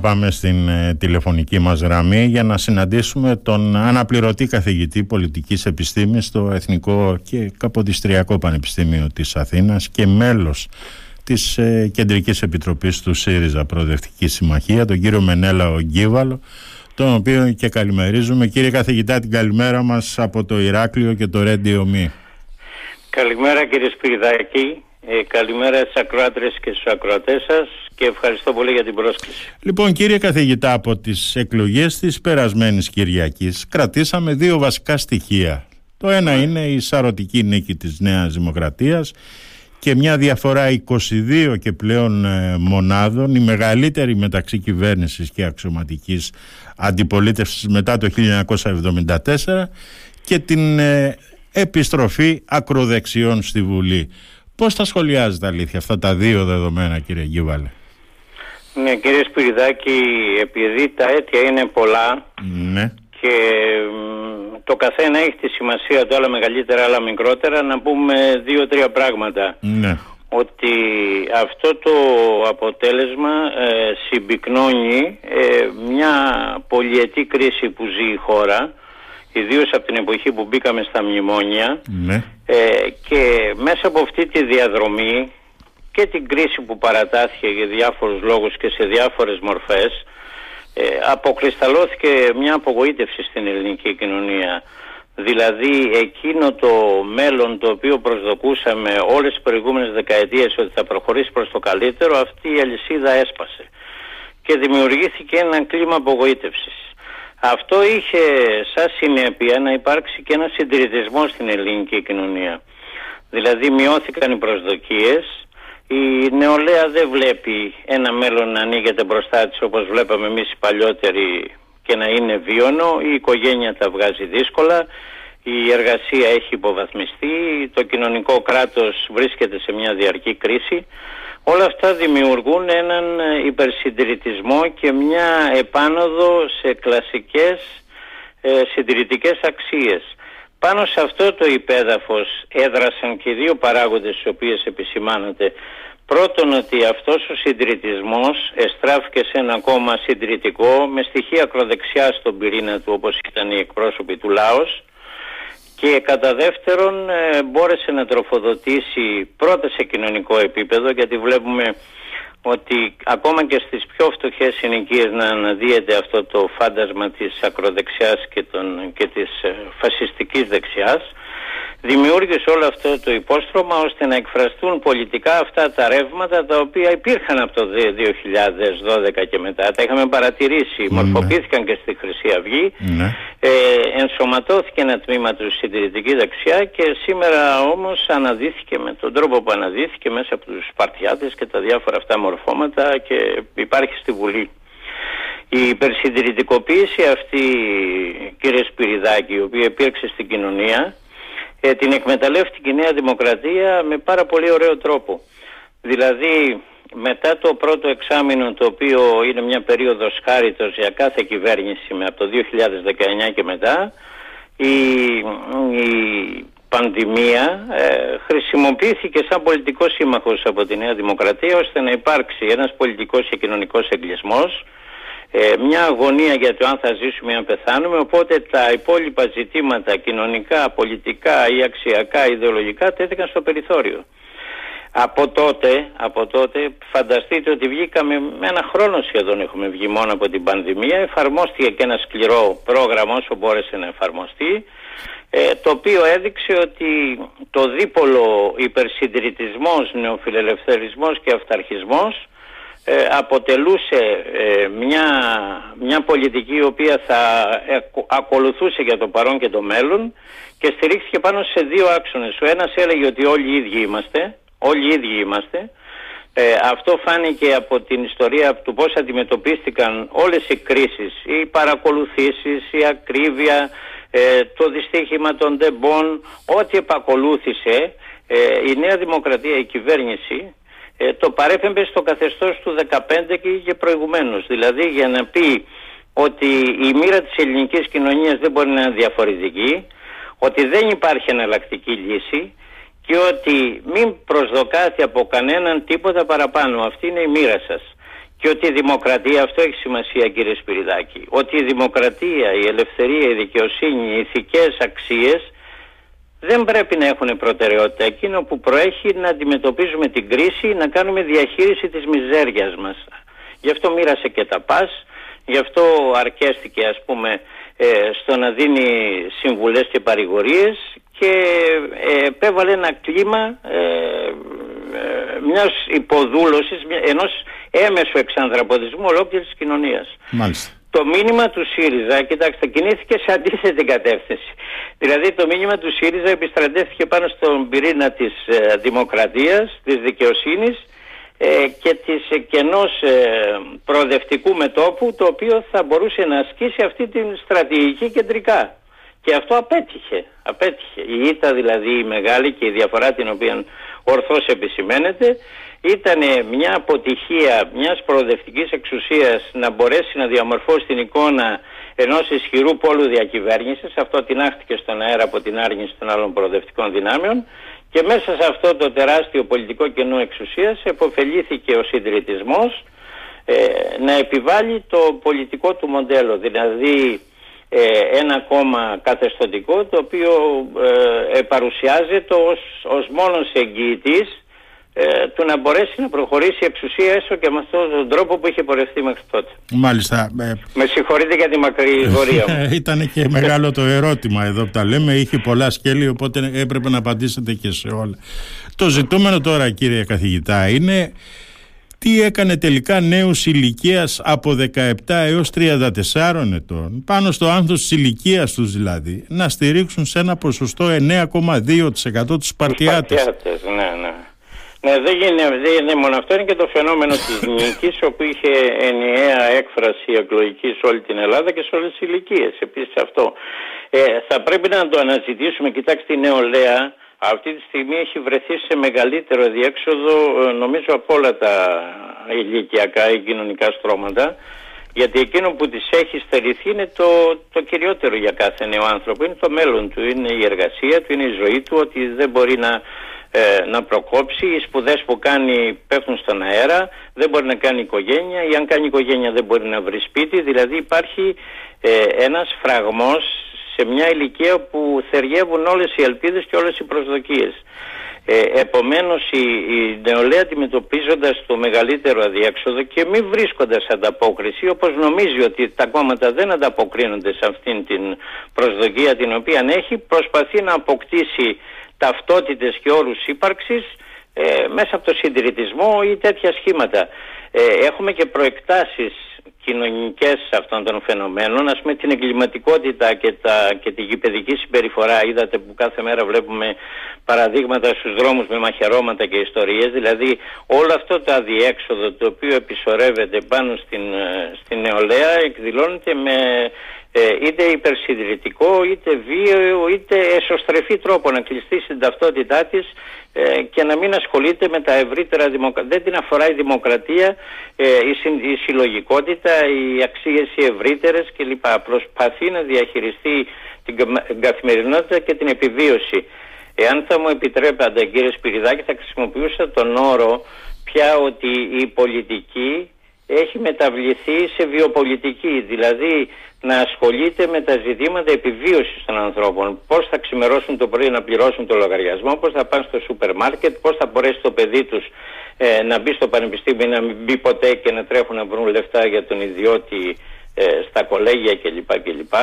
Πάμε στην ε, τηλεφωνική μας γραμμή για να συναντήσουμε τον αναπληρωτή καθηγητή πολιτικής επιστήμης στο Εθνικό και Καποδιστριακό Πανεπιστήμιο της Αθήνας και μέλος της ε, Κεντρικής Επιτροπής του ΣΥΡΙΖΑ Προοδευτικής Συμμαχίας, τον κύριο Μενέλα Ογκίβαλο, τον οποίο και καλημερίζουμε. Κύριε καθηγητά, την καλημέρα μας από το Ηράκλειο και το Ρέντιο Μη. Καλημέρα κύριε Σπυριδάκη. Ε, καλημέρα στις ακροάτρες και στους ακροατές σας και ευχαριστώ πολύ για την πρόσκληση. Λοιπόν κύριε καθηγητά από τις εκλογές της περασμένης Κυριακής κρατήσαμε δύο βασικά στοιχεία. Το ένα είναι η σαρωτική νίκη της Νέας Δημοκρατίας και μια διαφορά 22 και πλέον ε, μονάδων, η μεγαλύτερη μεταξύ κυβέρνησης και αξιωματικής αντιπολίτευσης μετά το 1974 και την ε, επιστροφή ακροδεξιών στη Βουλή. Πώς τα σχολιάζετε αλήθεια αυτά τα δύο δεδομένα κύριε Γκίβαλε. Ναι κύριε Σπυριδάκη, επειδή τα αίτια είναι πολλά ναι. και το καθένα έχει τη σημασία του, άλλα μεγαλύτερα, άλλα μικρότερα, να πούμε δύο-τρία πράγματα. Ναι. Ότι αυτό το αποτέλεσμα ε, συμπυκνώνει ε, μια πολυετή κρίση που ζει η χώρα ιδίως από την εποχή που μπήκαμε στα μνημόνια ναι. ε, και μέσα από αυτή τη διαδρομή και την κρίση που παρατάθηκε για διάφορους λόγους και σε διάφορες μορφές ε, αποκρισταλώθηκε μια απογοήτευση στην ελληνική κοινωνία. Δηλαδή εκείνο το μέλλον το οποίο προσδοκούσαμε όλες τις προηγούμενες δεκαετίες ότι θα προχωρήσει προς το καλύτερο αυτή η αλυσίδα έσπασε και δημιουργήθηκε ένα κλίμα απογοήτευσης. Αυτό είχε σαν συνέπεια να υπάρξει και ένα συντηρητισμό στην ελληνική κοινωνία. Δηλαδή μειώθηκαν οι προσδοκίες, η νεολαία δεν βλέπει ένα μέλλον να ανοίγεται μπροστά της όπως βλέπαμε εμείς οι παλιότεροι και να είναι βίωνο, η οικογένεια τα βγάζει δύσκολα, η εργασία έχει υποβαθμιστεί, το κοινωνικό κράτος βρίσκεται σε μια διαρκή κρίση. Όλα αυτά δημιουργούν έναν ε, υπερσυντηρητισμό και μια επάνωδο σε κλασικές ε, συντηρητικές αξίες. Πάνω σε αυτό το υπέδαφος έδρασαν και δύο παράγοντες οι οποίες επισημάνατε. Πρώτον ότι αυτός ο συντηρητισμός εστράφηκε σε ένα κόμμα συντηρητικό με στοιχεία ακροδεξιά στον πυρήνα του όπως ήταν οι εκπρόσωποι του Λάος και κατά δεύτερον ε, μπόρεσε να τροφοδοτήσει πρώτα σε κοινωνικό επίπεδο γιατί βλέπουμε ότι ακόμα και στις πιο φτωχές συνοικίες να αναδύεται αυτό το φάντασμα της ακροδεξιάς και, των, και της ε, φασιστικής δεξιάς δημιούργησε όλο αυτό το υπόστρωμα ώστε να εκφραστούν πολιτικά αυτά τα ρεύματα τα οποία υπήρχαν από το 2012 και μετά. Τα είχαμε παρατηρήσει, ναι. μορφοποιήθηκαν και στη Χρυσή Αυγή, ναι. ε, ενσωματώθηκε ένα τμήμα του συντηρητική δεξιά και σήμερα όμως αναδύθηκε με τον τρόπο που αναδύθηκε μέσα από τους Σπαρτιάτες και τα διάφορα αυτά μορφώματα και υπάρχει στη Βουλή. Η υπερσυντηρητικοποίηση αυτή, κύριε Σπυριδάκη, η οποία υπήρξε στην κοινωνία, ε, την εκμεταλλεύτηκε η Νέα Δημοκρατία με πάρα πολύ ωραίο τρόπο. Δηλαδή μετά το πρώτο εξάμεινο το οποίο είναι μια περίοδος χάριτος για κάθε κυβέρνηση με από το 2019 και μετά η, η πανδημία ε, χρησιμοποιήθηκε σαν πολιτικός σύμμαχος από τη Νέα Δημοκρατία ώστε να υπάρξει ένας πολιτικός και κοινωνικός εγκλισμός ε, μια αγωνία για το αν θα ζήσουμε ή αν πεθάνουμε οπότε τα υπόλοιπα ζητήματα κοινωνικά, πολιτικά ή αξιακά, ιδεολογικά τέθηκαν στο περιθώριο. Από τότε, από τότε φανταστείτε ότι βγήκαμε με ένα χρόνο σχεδόν έχουμε βγει μόνο από την πανδημία εφαρμόστηκε και ένα σκληρό πρόγραμμα όσο μπόρεσε να εφαρμοστεί ε, το οποίο έδειξε ότι το δίπολο υπερσυντηρητισμός, νεοφιλελευθερισμός και αυταρχισμός ε, αποτελούσε ε, μια, μια πολιτική η οποία θα ακολουθούσε για το παρόν και το μέλλον και στηρίχθηκε πάνω σε δύο άξονες. Ο ένας έλεγε ότι όλοι οι ίδιοι είμαστε, όλοι οι ίδιοι είμαστε. Ε, αυτό φάνηκε από την ιστορία του πώς αντιμετωπίστηκαν όλες οι κρίσεις, οι παρακολουθήσεις, η ακρίβεια, το δυστύχημα των τεμπών, ό,τι επακολούθησε η Νέα Δημοκρατία, η κυβέρνηση ε, το παρέπεμπε στο καθεστώς του 15 και είχε προηγουμένως. Δηλαδή για να πει ότι η μοίρα της ελληνικής κοινωνίας δεν μπορεί να είναι διαφορετική, ότι δεν υπάρχει εναλλακτική λύση και ότι μην προσδοκάτε από κανέναν τίποτα παραπάνω. Αυτή είναι η μοίρα σας. και ότι η δημοκρατία, αυτό έχει σημασία κύριε Σπυριδάκη, ότι η δημοκρατία, η ελευθερία, η δικαιοσύνη, οι ηθικές αξίες δεν πρέπει να έχουν προτεραιότητα. Εκείνο που προέχει να αντιμετωπίζουμε την κρίση, να κάνουμε διαχείριση της μιζέριας μας. Γι' αυτό μοίρασε και τα πας, γι' αυτό αρκέστηκε ας πούμε ε, στο να δίνει συμβουλές και παρηγορίες και ε, επέβαλε ένα κλίμα ε, μιας υποδούλωσης, ενός έμεσου εξανδραποδισμού ολόκληρης της κοινωνίας. Μάλιστα. Το μήνυμα του ΣΥΡΙΖΑ, κοιτάξτε, κινήθηκε σε αντίθετη κατεύθυνση. Δηλαδή το μήνυμα του ΣΥΡΙΖΑ επιστρατεύτηκε πάνω στον πυρήνα της ε, δημοκρατίας, της δικαιοσύνης ε, και της ε, ενός ε, προοδευτικού μετόπου το οποίο θα μπορούσε να ασκήσει αυτή την στρατηγική κεντρικά. Και αυτό απέτυχε. απέτυχε. Η ήττα δηλαδή η μεγάλη και η διαφορά την οποία ορθώς επισημαίνεται ήταν μια αποτυχία μιας προοδευτικής εξουσίας να μπορέσει να διαμορφώσει την εικόνα ενός ισχυρού πόλου διακυβέρνησης. Αυτό τεινάχτηκε στον αέρα από την άρνηση των άλλων προοδευτικών δυνάμεων και μέσα σε αυτό το τεράστιο πολιτικό κενό εξουσίας εποφελήθηκε ο συντηρητισμός ε, να επιβάλλει το πολιτικό του μοντέλο, δηλαδή ε, ένα κόμμα καθεστωτικό το οποίο ε, παρουσιάζεται ως, ως μόνος εγγυητής ε, του να μπορέσει να προχωρήσει η εξουσία έστω και με αυτόν τον τρόπο που είχε πορευτεί μέχρι τότε. Μάλιστα. Ε, με συγχωρείτε για τη μακρύ γορία μου. Ήταν και μεγάλο το ερώτημα εδώ που τα λέμε. Είχε πολλά σκέλη, οπότε έπρεπε να απαντήσετε και σε όλα. Το ζητούμενο τώρα, κύριε καθηγητά, είναι τι έκανε τελικά νέους ηλικίας από 17 έως 34 ετών, πάνω στο άνθος της ηλικίας τους δηλαδή, να στηρίξουν σε ένα ποσοστό 9,2% τους Σπαρτιάτες. ναι, ναι. Ναι, δεν γίνεται, δεν γίνεται μόνο αυτό, είναι και το φαινόμενο της νίκης, όπου είχε ενιαία έκφραση εκλογική σε όλη την Ελλάδα και σε όλες τις ηλικίες. Επίσης αυτό. Ε, θα πρέπει να το αναζητήσουμε, κοιτάξτε η νεολαία, αυτή τη στιγμή έχει βρεθεί σε μεγαλύτερο διέξοδο ε, νομίζω από όλα τα ηλικιακά ή κοινωνικά στρώματα. Γιατί εκείνο που της έχει στερηθεί είναι το, το κυριότερο για κάθε νέο άνθρωπο. Είναι το μέλλον του, είναι η εργασία του, είναι η ζωή του. Ότι δεν μπορεί να ε, να προκόψει. Οι σπουδές που κάνει πέφτουν στον αέρα, δεν μπορεί να κάνει οικογένεια ή αν κάνει οικογένεια δεν μπορεί να βρει σπίτι. Δηλαδή υπάρχει ε, ένας φραγμός σε μια ηλικία που θεριεύουν όλες οι ελπίδες και όλες οι προσδοκίες. Ε, επομένως η, η νεολαία αντιμετωπίζοντας το μεγαλύτερο αδιέξοδο και μη βρίσκοντας ανταπόκριση όπως νομίζει ότι τα κόμματα δεν ανταποκρίνονται σε αυτήν την προσδοκία την οποία έχει προσπαθεί να αποκτήσει ταυτότητες και όρους ύπαρξης ε, μέσα από το συντηρητισμό ή τέτοια σχήματα. Ε, έχουμε και προεκτάσεις κοινωνικές αυτών των φαινομένων, ας πούμε την εγκληματικότητα και, τα, και τη γηπαιδική συμπεριφορά. Είδατε που κάθε μέρα βλέπουμε παραδείγματα στους δρόμους με μαχαιρώματα και ιστορίες, δηλαδή όλο αυτό το αδιέξοδο το οποίο επισορεύεται πάνω στην, ε, στην νεολαία εκδηλώνεται με ε, είτε υπερσυντηρητικό, είτε βίαιο, είτε εσωστρεφή τρόπο να κλειστεί στην ταυτότητά της ε, και να μην ασχολείται με τα ευρύτερα δημοκρατία. Δεν την αφορά η δημοκρατία, ε, η, η συλλογικότητα, οι αξίες οι ευρύτερες κλπ. Προσπαθεί να διαχειριστεί την καθημερινότητα και την επιβίωση. Εάν θα μου επιτρέπατε κύριε Σπυριδάκη θα χρησιμοποιούσα τον όρο πια ότι η πολιτική έχει μεταβληθεί σε βιοπολιτική, δηλαδή να ασχολείται με τα ζητήματα επιβίωσης των ανθρώπων. Πώς θα ξημερώσουν το πρωί να πληρώσουν το λογαριασμό, πώς θα πάνε στο σούπερ μάρκετ, πώς θα μπορέσει το παιδί τους ε, να μπει στο πανεπιστήμιο ή να μην μπει ποτέ και να τρέχουν να βρουν λεφτά για τον ιδιώτη ε, στα κολέγια κλπ. κλπ.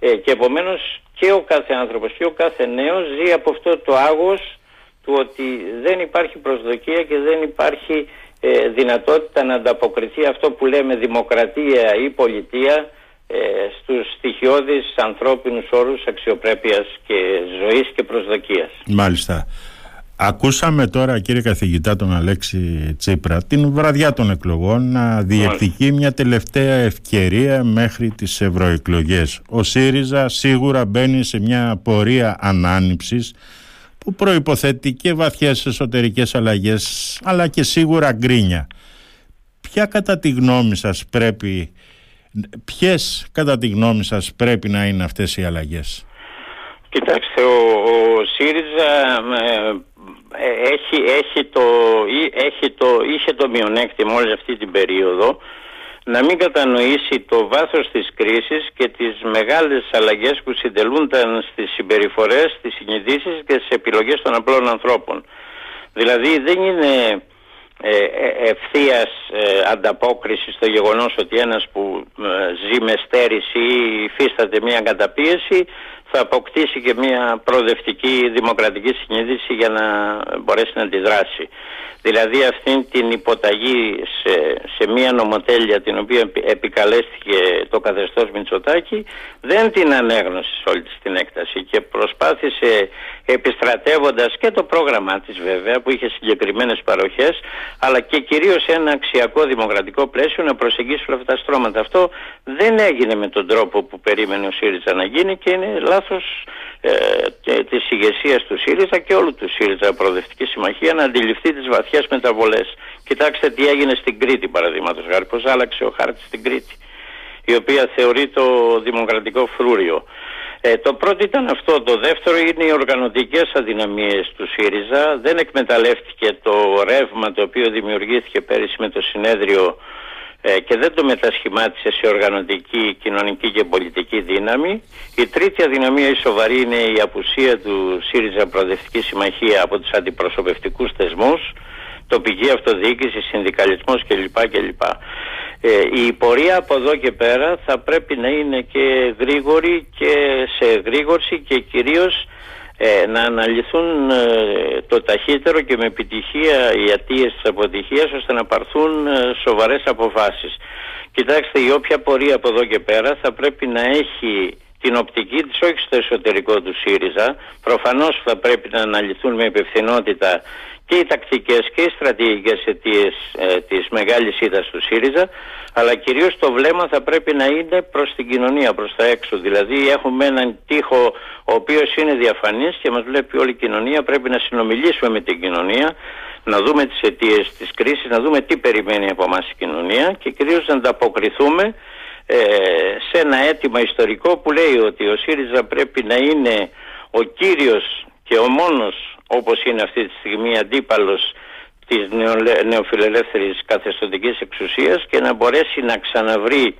Ε, και επομένως και ο κάθε άνθρωπος και ο κάθε νέος ζει από αυτό το άγος του ότι δεν υπάρχει προσδοκία και δεν υπάρχει ε, δυνατότητα να ανταποκριθεί αυτό που λέμε δημοκρατία ή πολιτεία ε, στους στοιχειώδεις ανθρώπινους όρους αξιοπρέπειας και ζωής και προσδοκίας. Μάλιστα. Ακούσαμε τώρα κύριε καθηγητά τον Αλέξη Τσίπρα την βραδιά των εκλογών να διεκδικεί μια τελευταία ευκαιρία μέχρι τις ευρωεκλογές. Ο ΣΥΡΙΖΑ σίγουρα μπαίνει σε μια πορεία ανάνυψης που προϋποθέτει και βαθιές εσωτερικές αλλαγές αλλά και σίγουρα γκρίνια. Ποια κατά τη γνώμη σας πρέπει, ποιες κατά τη γνώμη σας πρέπει να είναι αυτές οι αλλαγές; Κοιτάξτε, ο, ο ΣΥΡΙΖΑ ε, έχει, έχει το, έχει το, είχε το μειονέκτημα όλη αυτή την περίοδο να μην κατανοήσει το βάθος της κρίσης και τις μεγάλες αλλαγές που συντελούνταν στις συμπεριφορές, στις συνειδήσεις και στις επιλογές των απλών ανθρώπων. Δηλαδή δεν είναι ε, ε ευθείας ε, ανταπόκριση στο γεγονός ότι ένας που ε, ζει με στέρηση ή υφίσταται μια καταπίεση θα αποκτήσει και μια προοδευτική δημοκρατική συνείδηση για να μπορέσει να αντιδράσει. Δηλαδή αυτή την υποταγή σε, σε μια νομοτέλεια την οποία επικαλέστηκε το καθεστώς Μητσοτάκη δεν την ανέγνωσε σε όλη την έκταση και προσπάθησε επιστρατεύοντας και το πρόγραμμά της βέβαια που είχε συγκεκριμένες παροχές αλλά και κυρίως ένα αξιακό δημοκρατικό πλαίσιο να προσεγγίσει όλα αυτά τα στρώματα. Αυτό δεν έγινε με τον τρόπο που περίμενε ο ΣΥΡΙΖΑ να γίνει και είναι λάθος ε, της ηγεσίας του ΣΥΡΙΖΑ και όλου του ΣΥΡΙΖΑ Προοδευτική Συμμαχία να αντιληφθεί τις βαθιές μεταβολές. Κοιτάξτε τι έγινε στην Κρήτη παραδείγματος χάρη, πώς άλλαξε ο χάρτης στην Κρήτη η οποία θεωρεί το δημοκρατικό φρούριο. Ε, το πρώτο ήταν αυτό. Το δεύτερο είναι οι οργανωτικές αδυναμίες του ΣΥΡΙΖΑ. Δεν εκμεταλλεύτηκε το ρεύμα το οποίο δημιουργήθηκε πέρυσι με το συνέδριο ε, και δεν το μετασχημάτισε σε οργανωτική, κοινωνική και πολιτική δύναμη. Η τρίτη αδυναμία η σοβαρή είναι η απουσία του ΣΥΡΙΖΑ Προοδευτική Συμμαχία από τους αντιπροσωπευτικούς θεσμούς, τοπική αυτοδιοίκηση, συνδικαλισμός κλπ. κλπ. Ε, η πορεία από εδώ και πέρα θα πρέπει να είναι και γρήγορη και σε γρήγορση και κυρίως ε, να αναλυθούν ε, το ταχύτερο και με επιτυχία οι αιτίες της αποτυχίας ώστε να πάρθουν ε, σοβαρές αποφάσεις. Κοιτάξτε, η όποια πορεία από εδώ και πέρα θα πρέπει να έχει την οπτική της όχι στο εσωτερικό του ΣΥΡΙΖΑ. Προφανώς θα πρέπει να αναλυθούν με υπευθυνότητα και οι τακτικές και οι στρατηγικές αιτίες ε, της μεγάλης ήττας του ΣΥΡΙΖΑ αλλά κυρίως το βλέμμα θα πρέπει να είναι προς την κοινωνία, προς τα έξω. Δηλαδή έχουμε έναν τείχο ο οποίος είναι διαφανής και μας βλέπει όλη η κοινωνία, πρέπει να συνομιλήσουμε με την κοινωνία, να δούμε τις αιτίες της κρίσης, να δούμε τι περιμένει από εμάς η κοινωνία και κυρίως να ανταποκριθούμε ε, σε ένα αίτημα ιστορικό που λέει ότι ο ΣΥΡΙΖΑ πρέπει να είναι ο κύριος και ο μόνος όπως είναι αυτή τη στιγμή αντίπαλος της νεοφιλελεύθερης καθεστωτικής εξουσίας και να μπορέσει να ξαναβρει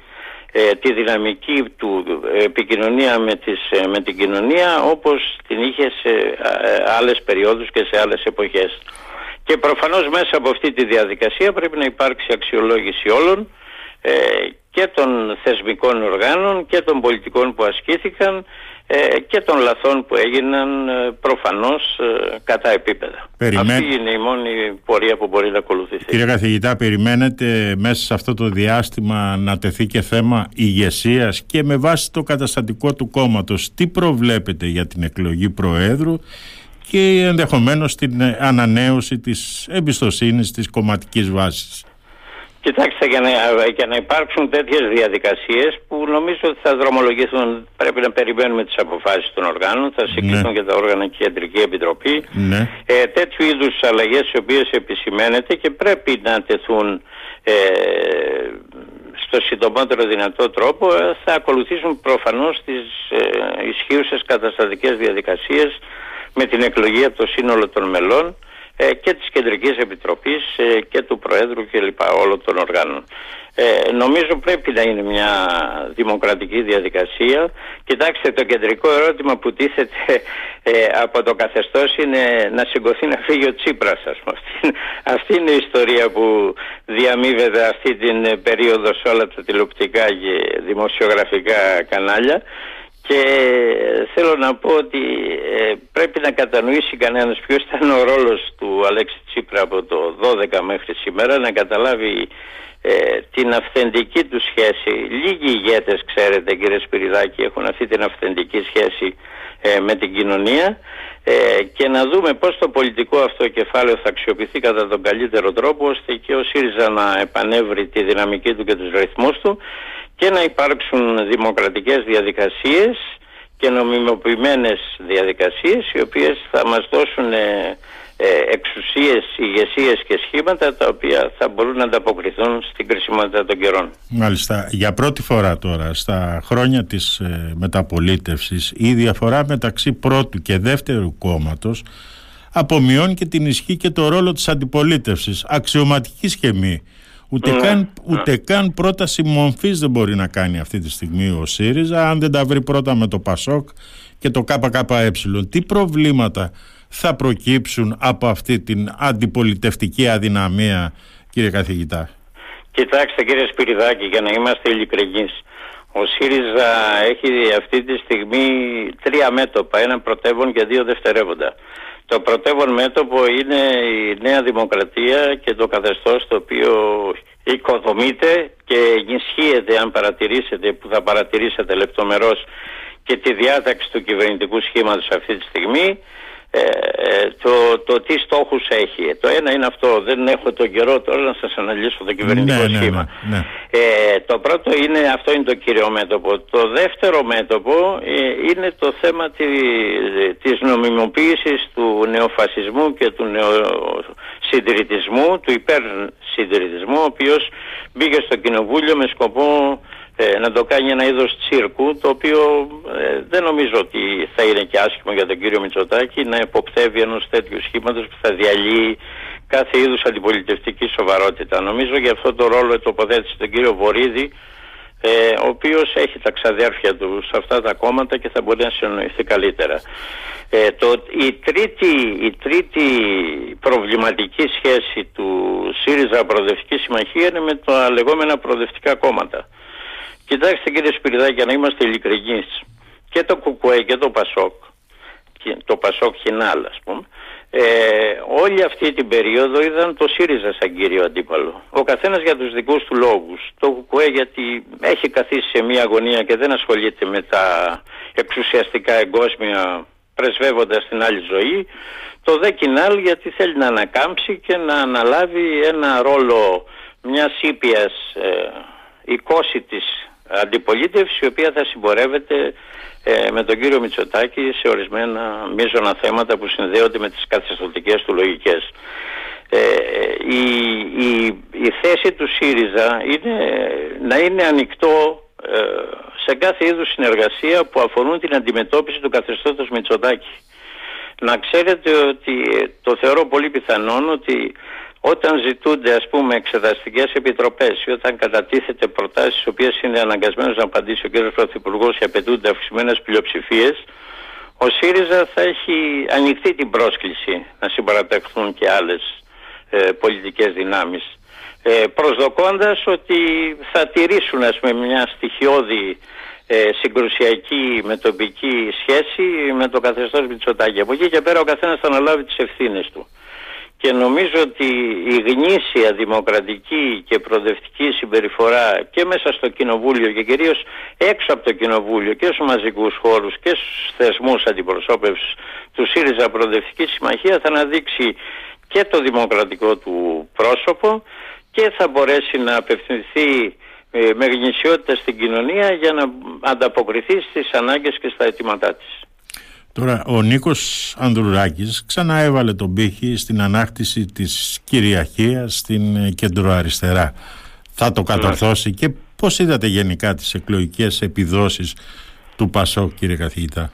ε, τη δυναμική του επικοινωνία με, τις, ε, με την κοινωνία όπως την είχε σε ε, άλλες περιόδους και σε άλλες εποχές. Και προφανώς μέσα από αυτή τη διαδικασία πρέπει να υπάρξει αξιολόγηση όλων και των θεσμικών οργάνων και των πολιτικών που ασκήθηκαν ε, και των λαθών που έγιναν ε, προφανώς ε, κατά επίπεδα. Αυτή είναι η μόνη πορεία που μπορεί να ακολουθηθεί. Κύριε καθηγητά, περιμένετε μέσα σε αυτό το διάστημα να τεθεί και θέμα ηγεσίας και με βάση το καταστατικό του κόμματος τι προβλέπετε για την εκλογή Προέδρου και ενδεχομένως την ανανέωση της εμπιστοσύνης της κομματικής βάσης; Κοιτάξτε, για να, για να υπάρξουν τέτοιες διαδικασίες που νομίζω ότι θα δρομολογηθούν, πρέπει να περιμένουμε τις αποφάσεις των οργάνων, θα συγκληθούν ναι. και τα όργανα και η Κεντρική Επιτροπή. Ναι. Ε, τέτοιου είδους αλλαγές οι οποίες επισημαίνεται και πρέπει να τεθούν ε, στο συντομότερο δυνατό τρόπο, ε, θα ακολουθήσουν προφανώς τις ε, ισχύουσες καταστατικές διαδικασίες με την εκλογή από το σύνολο των μελών ε, και της Κεντρικής Επιτροπής ε, και του Προέδρου και λοιπά όλων των οργάνων. Ε, νομίζω πρέπει να είναι μια δημοκρατική διαδικασία. Κοιτάξτε, το κεντρικό ερώτημα που τίθεται ε, από το καθεστώς είναι να σηκωθεί να φύγει ο Τσίπρας. Ας πούμε. Αυτή, αυτή είναι η ιστορία που διαμείβεται αυτή την περίοδο σε όλα τα τηλεοπτικά και δημοσιογραφικά κανάλια και θέλω να πω ότι ε, πρέπει να κατανοήσει κανένας ποιος ήταν ο ρόλος του Αλέξη Τσίπρα από το 12 μέχρι σήμερα να καταλάβει ε, την αυθεντική του σχέση. Λίγοι ηγέτες ξέρετε κύριε Σπυριδάκη έχουν αυτή την αυθεντική σχέση ε, με την κοινωνία και να δούμε πώς το πολιτικό αυτό κεφάλαιο θα αξιοποιηθεί κατά τον καλύτερο τρόπο ώστε και ο ΣΥΡΙΖΑ να επανέβρει τη δυναμική του και τους ρυθμούς του και να υπάρξουν δημοκρατικές διαδικασίες και νομιμοποιημένες διαδικασίες οι οποίες θα μας δώσουν ε, ε, εξουσίες, ηγεσίες και σχήματα τα οποία θα μπορούν να ανταποκριθούν στην κρισιμότητα των καιρών. Μάλιστα. Για πρώτη φορά τώρα στα χρόνια της ε, μεταπολίτευσης η διαφορά μεταξύ πρώτου και δεύτερου κόμματος απομειώνει και την ισχύ και το ρόλο της αντιπολίτευσης. Αξιωματική σχεμή. Ούτε, ναι. καν, ούτε καν πρόταση μομφής δεν μπορεί να κάνει αυτή τη στιγμή ο ΣΥΡΙΖΑ αν δεν τα βρει πρώτα με το ΠΑΣΟΚ και το ΚΚΕ. Τι προβλήματα θα προκύψουν από αυτή την αντιπολιτευτική αδυναμία κύριε καθηγητά; Κοιτάξτε κύριε Σπυριδάκη για να είμαστε ειλικρινείς ο ΣΥΡΙΖΑ έχει αυτή τη στιγμή τρία μέτωπα, ένα πρωτεύον και δύο δευτερεύοντα. Το πρωτεύον μέτωπο είναι η Νέα Δημοκρατία και το καθεστώς το οποίο οικοδομείται και ενισχύεται αν παρατηρήσετε που θα παρατηρήσετε λεπτομερώς και τη διάταξη του κυβερνητικού σχήματος αυτή τη στιγμή ε, ε, το, το τι στόχους έχει. Το ένα είναι αυτό, δεν έχω τον καιρό τώρα να σας αναλύσω το κυβερνητικό ναι, ναι σχήμα. Ναι, ναι, ε, το πρώτο είναι, αυτό είναι το κύριο μέτωπο. Το δεύτερο μέτωπο είναι το θέμα τη, της νομιμοποίησης του νεοφασισμού και του νεοσυντηρητισμού, του υπερσυντηρητισμού, ο οποίος μπήκε στο κοινοβούλιο με σκοπό ε, να το κάνει ένα είδος τσίρκου το οποίο ε, δεν νομίζω ότι θα είναι και άσχημο για τον κύριο Μητσοτάκη να υποπτεύει ενός τέτοιου σχήματος που θα διαλύει κάθε είδους αντιπολιτευτική σοβαρότητα. Νομίζω για αυτό το ρόλο τοποθέτησε τον κύριο Βορύδη ε, ο οποίος έχει τα ξαδέρφια του σε αυτά τα κόμματα και θα μπορεί να συνοηθεί καλύτερα. Ε, το, η, τρίτη, η τρίτη προβληματική σχέση του ΣΥΡΙΖΑ Προοδευτικής Συμμαχίας είναι με τα λεγόμενα προοδευτικά κόμματα. Κοιτάξτε κύριε Σπυριδάκη, για να είμαστε ειλικρινείς, και το ΚΚΕ και το ΠΑΣΟΚ, το ΠΑΣΟΚ Χινάλ ας πούμε, ε, όλη αυτή την περίοδο είδαν το ΣΥΡΙΖΑ σαν κύριο αντίπαλο. Ο καθένας για τους δικούς του λόγους. Το ΚΚΕ γιατί έχει καθίσει σε μια αγωνία και δεν ασχολείται με τα εξουσιαστικά εγκόσμια πρεσβεύοντας την άλλη ζωή. Το ΔΕ Κινάλ γιατί θέλει να ανακάμψει και να αναλάβει ένα ρόλο μιας ήπιας ε, της αντιπολίτευση η οποία θα συμπορεύεται ε, με τον κύριο Μητσοτάκη σε ορισμένα μείζωνα θέματα που συνδέονται με τις καθεστωτικές του λογικές. Ε, η, η, η θέση του ΣΥΡΙΖΑ είναι να είναι ανοιχτό ε, σε κάθε είδους συνεργασία που αφορούν την αντιμετώπιση του καθεστώτος Μητσοτάκη. Να ξέρετε ότι το θεωρώ πολύ πιθανόν ότι όταν ζητούνται ας πούμε εξεταστικές επιτροπές ή όταν κατατίθεται προτάσεις στις οποίες είναι αναγκασμένος να απαντήσει ο κ. Πρωθυπουργός και απαιτούνται αυξημένες πλειοψηφίες ο ΣΥΡΙΖΑ θα έχει ανοιχτεί την πρόσκληση να συμπαρατεχθούν και άλλες ε, πολιτικές δυνάμεις ε, προσδοκώντας ότι θα τηρήσουν ας πούμε μια στοιχειώδη ε, συγκρουσιακή με τοπική σχέση με το καθεστώς Μητσοτάκη. Από εκεί και πέρα ο καθένας θα αναλάβει τις ευθύνες του και νομίζω ότι η γνήσια δημοκρατική και προοδευτική συμπεριφορά και μέσα στο κοινοβούλιο και κυρίως έξω από το κοινοβούλιο και στους μαζικούς χώρους και στους θεσμούς αντιπροσώπευσης του ΣΥΡΙΖΑ Προοδευτική Συμμαχία θα αναδείξει και το δημοκρατικό του πρόσωπο και θα μπορέσει να απευθυνθεί ε, με γνησιότητα στην κοινωνία για να ανταποκριθεί στις ανάγκες και στα αιτήματά της. Τώρα ο Νίκος Ανδρουράκης ξανά έβαλε τον πύχη στην ανάκτηση της κυριαρχίας στην ε, κεντροαριστερά. Θα το κατορθώσει και πώς είδατε γενικά τις εκλογικές επιδόσεις του ΠΑΣΟΚ κύριε καθηγητά;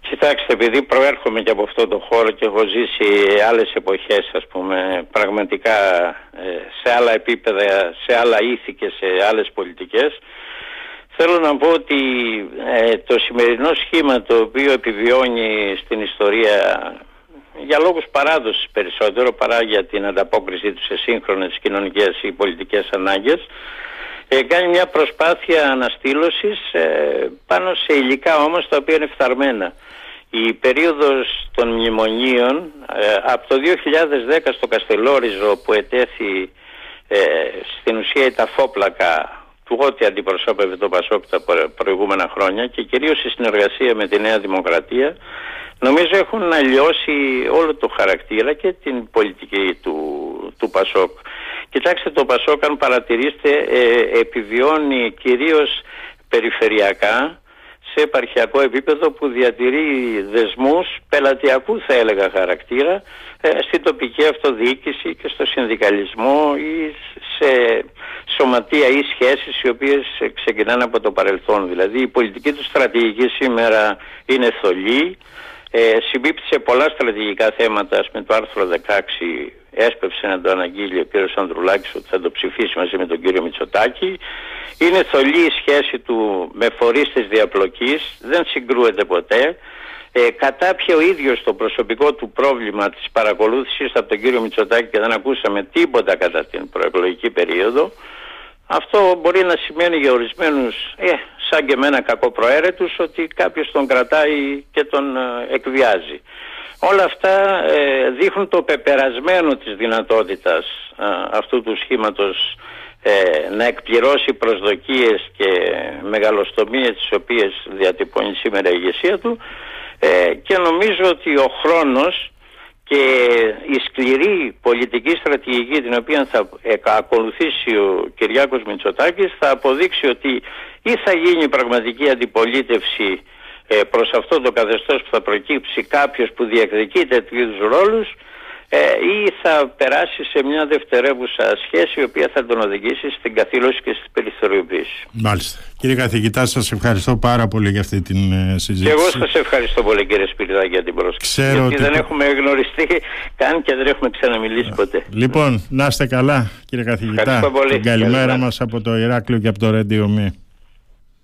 Κοιτάξτε, επειδή προέρχομαι και από αυτό το χώρο και έχω ζήσει άλλες εποχές, ας πούμε, πραγματικά ε, σε άλλα επίπεδα, σε άλλα ήθη και σε άλλες πολιτικές, Θέλω να πω ότι ε, το σημερινό σχήμα το οποίο επιβιώνει στην ιστορία για λόγους παράδοσης περισσότερο παρά για την ανταπόκριση του σε σύγχρονες κοινωνικές ή πολιτικές ανάγκες ε, κάνει μια προσπάθεια αναστήλωσης ε, πάνω σε υλικά όμως τα οποία είναι φθαρμένα. Η περίοδος των μνημονίων από το 2010 στο Καστελόριζο που ετέθη στην ουσία η ταφόπλακα του ό,τι αντιπροσώπευε το Πασόκ τα προηγούμενα χρόνια και κυρίως η συνεργασία με τη Νέα Δημοκρατία νομίζω έχουν αλλοιώσει όλο το χαρακτήρα και την πολιτική του, του Πασόκ. Κοιτάξτε το Πασόκ αν παρατηρήσετε ε, επιβιώνει κυρίως περιφερειακά σε επαρχιακό επίπεδο που διατηρεί δεσμούς πελατειακού θα έλεγα χαρακτήρα ε, στην τοπική αυτοδιοίκηση και στο συνδικαλισμό ή σε σωματεία ή σχέσεις οι οποίες ξεκινάνε από το παρελθόν. Δηλαδή η πολιτική του στρατηγική σήμερα είναι θολή, ε, συμπίπτει πολλά στρατηγικά θέματα με το άρθρο 16 έσπευσε να το αναγγείλει ο κύριος Ανδρουλάκης ότι θα το ψηφίσει μαζί με τον κύριο Μητσοτάκη. Είναι θολή η σχέση του με φορείς της διαπλοκής δεν συγκρούεται ποτέ. Ε, κατάπιε ο ίδιος το προσωπικό του πρόβλημα της παρακολούθησης από τον κύριο Μητσοτάκη και δεν ακούσαμε τίποτα κατά την προεκλογική περίοδο. Αυτό μπορεί να σημαίνει για ορισμένους, ε, σαν και εμένα κακοπροαίρετους, ότι κάποιος τον κρατάει και τον ε, εκβιάζει. Όλα αυτά ε, δείχνουν το πεπερασμένο της δυνατότητας ε, αυτού του σχήματος να εκπληρώσει προσδοκίες και μεγαλοστομίες τις οποίες διατυπώνει σήμερα η ηγεσία του και νομίζω ότι ο χρόνος και η σκληρή πολιτική στρατηγική την οποία θα ακολουθήσει ο Κυριάκος Μητσοτάκης θα αποδείξει ότι ή θα γίνει πραγματική αντιπολίτευση ε, προς αυτό το καθεστώς που θα προκύψει κάποιος που διεκδικεί τέτοιους ρόλους ε, ή θα περάσει σε μια δευτερεύουσα σχέση η οποία θα τον οδηγήσει στην καθήλωση και στην περιθωριοποίηση. Μάλιστα. Κύριε καθηγητά, σας ευχαριστώ πάρα πολύ για αυτή την ε, συζήτηση. Και εγώ σας ευχαριστώ πολύ κύριε Σπυριδάκη για την πρόσκληση. Ξέρω γιατί δεν έχουμε γνωριστεί καν και δεν έχουμε ξαναμιλήσει ποτέ. Λοιπόν, να είστε καλά κύριε καθηγητά. Ευχαριστώ πολύ. καλημέρα μας από το Ηράκλειο και από το Radio Me.